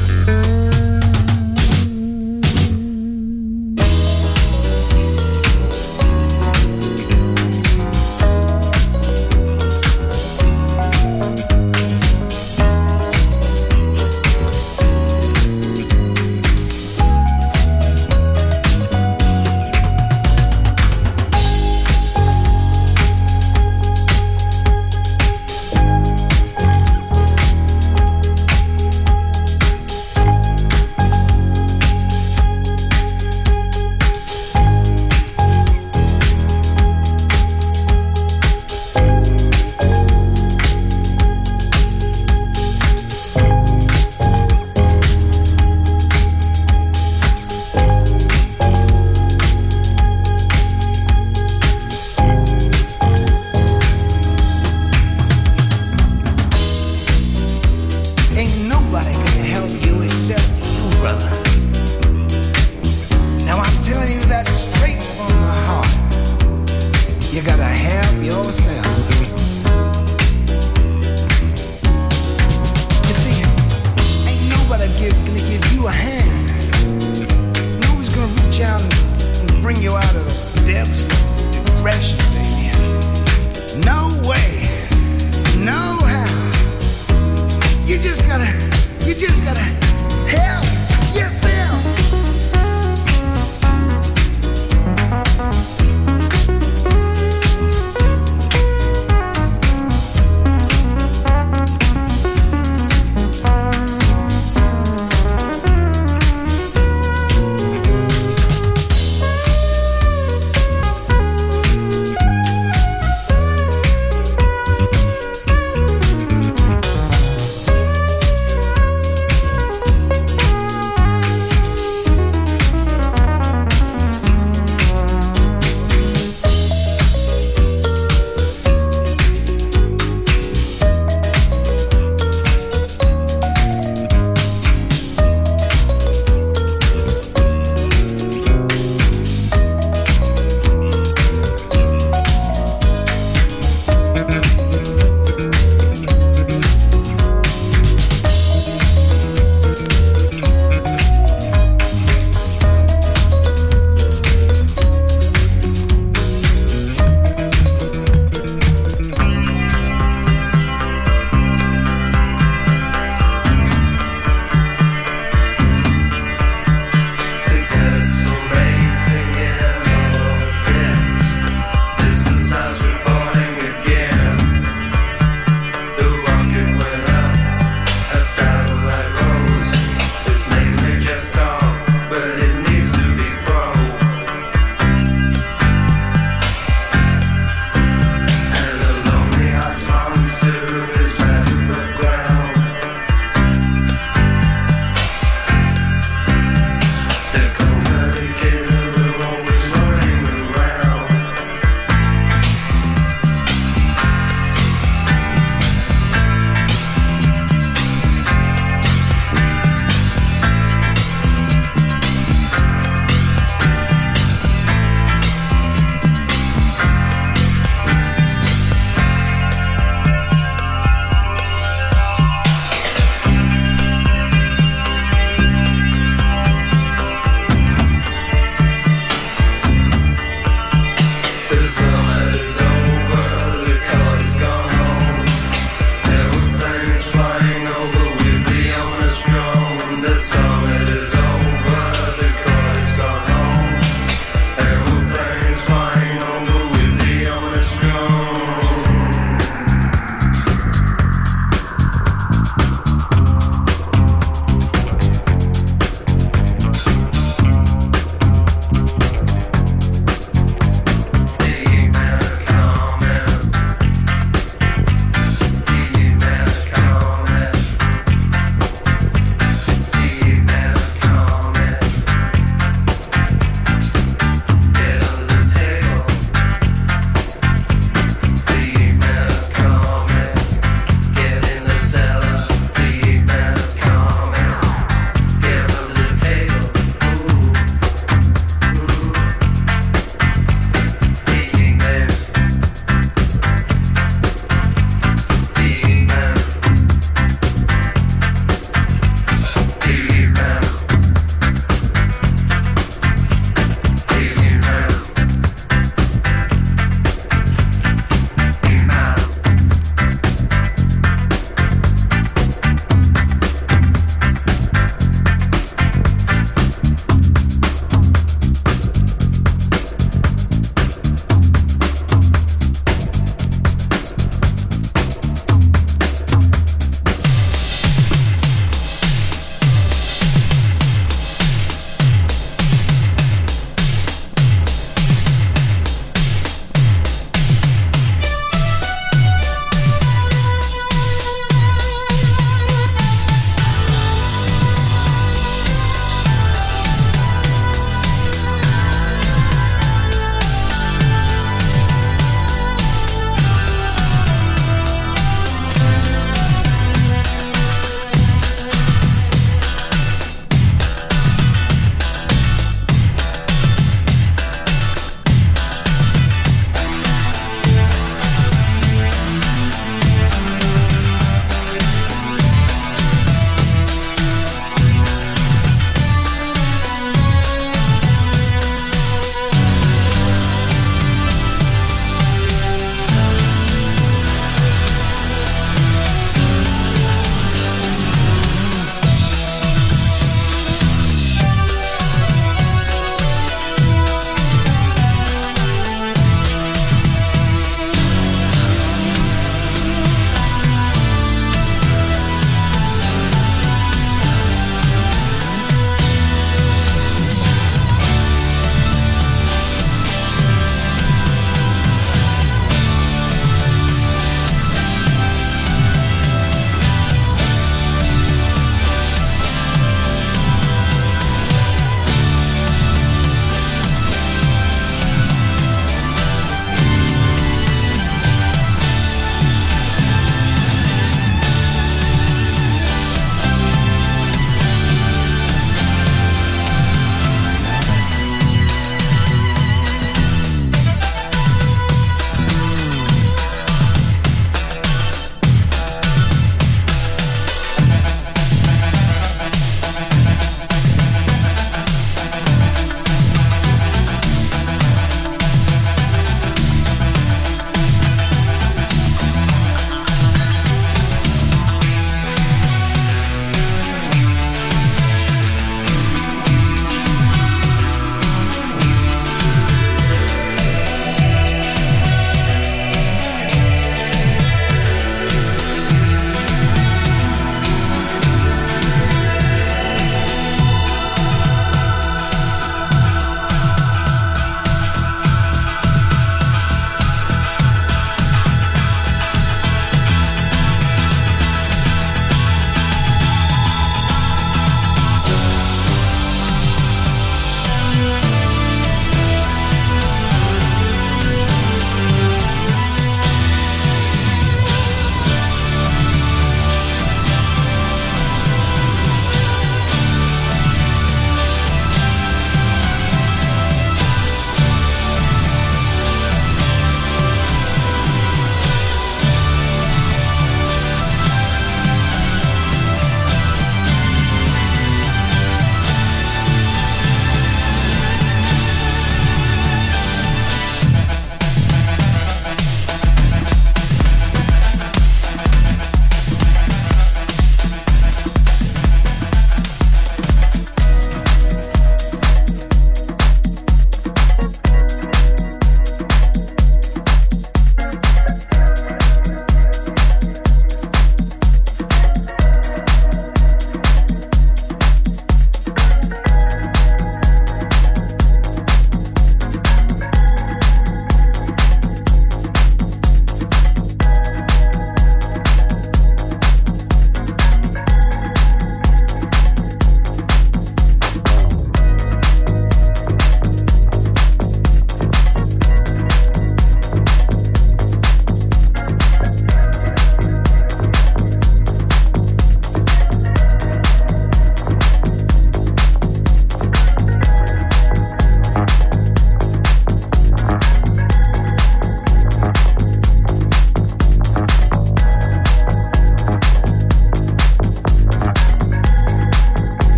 Música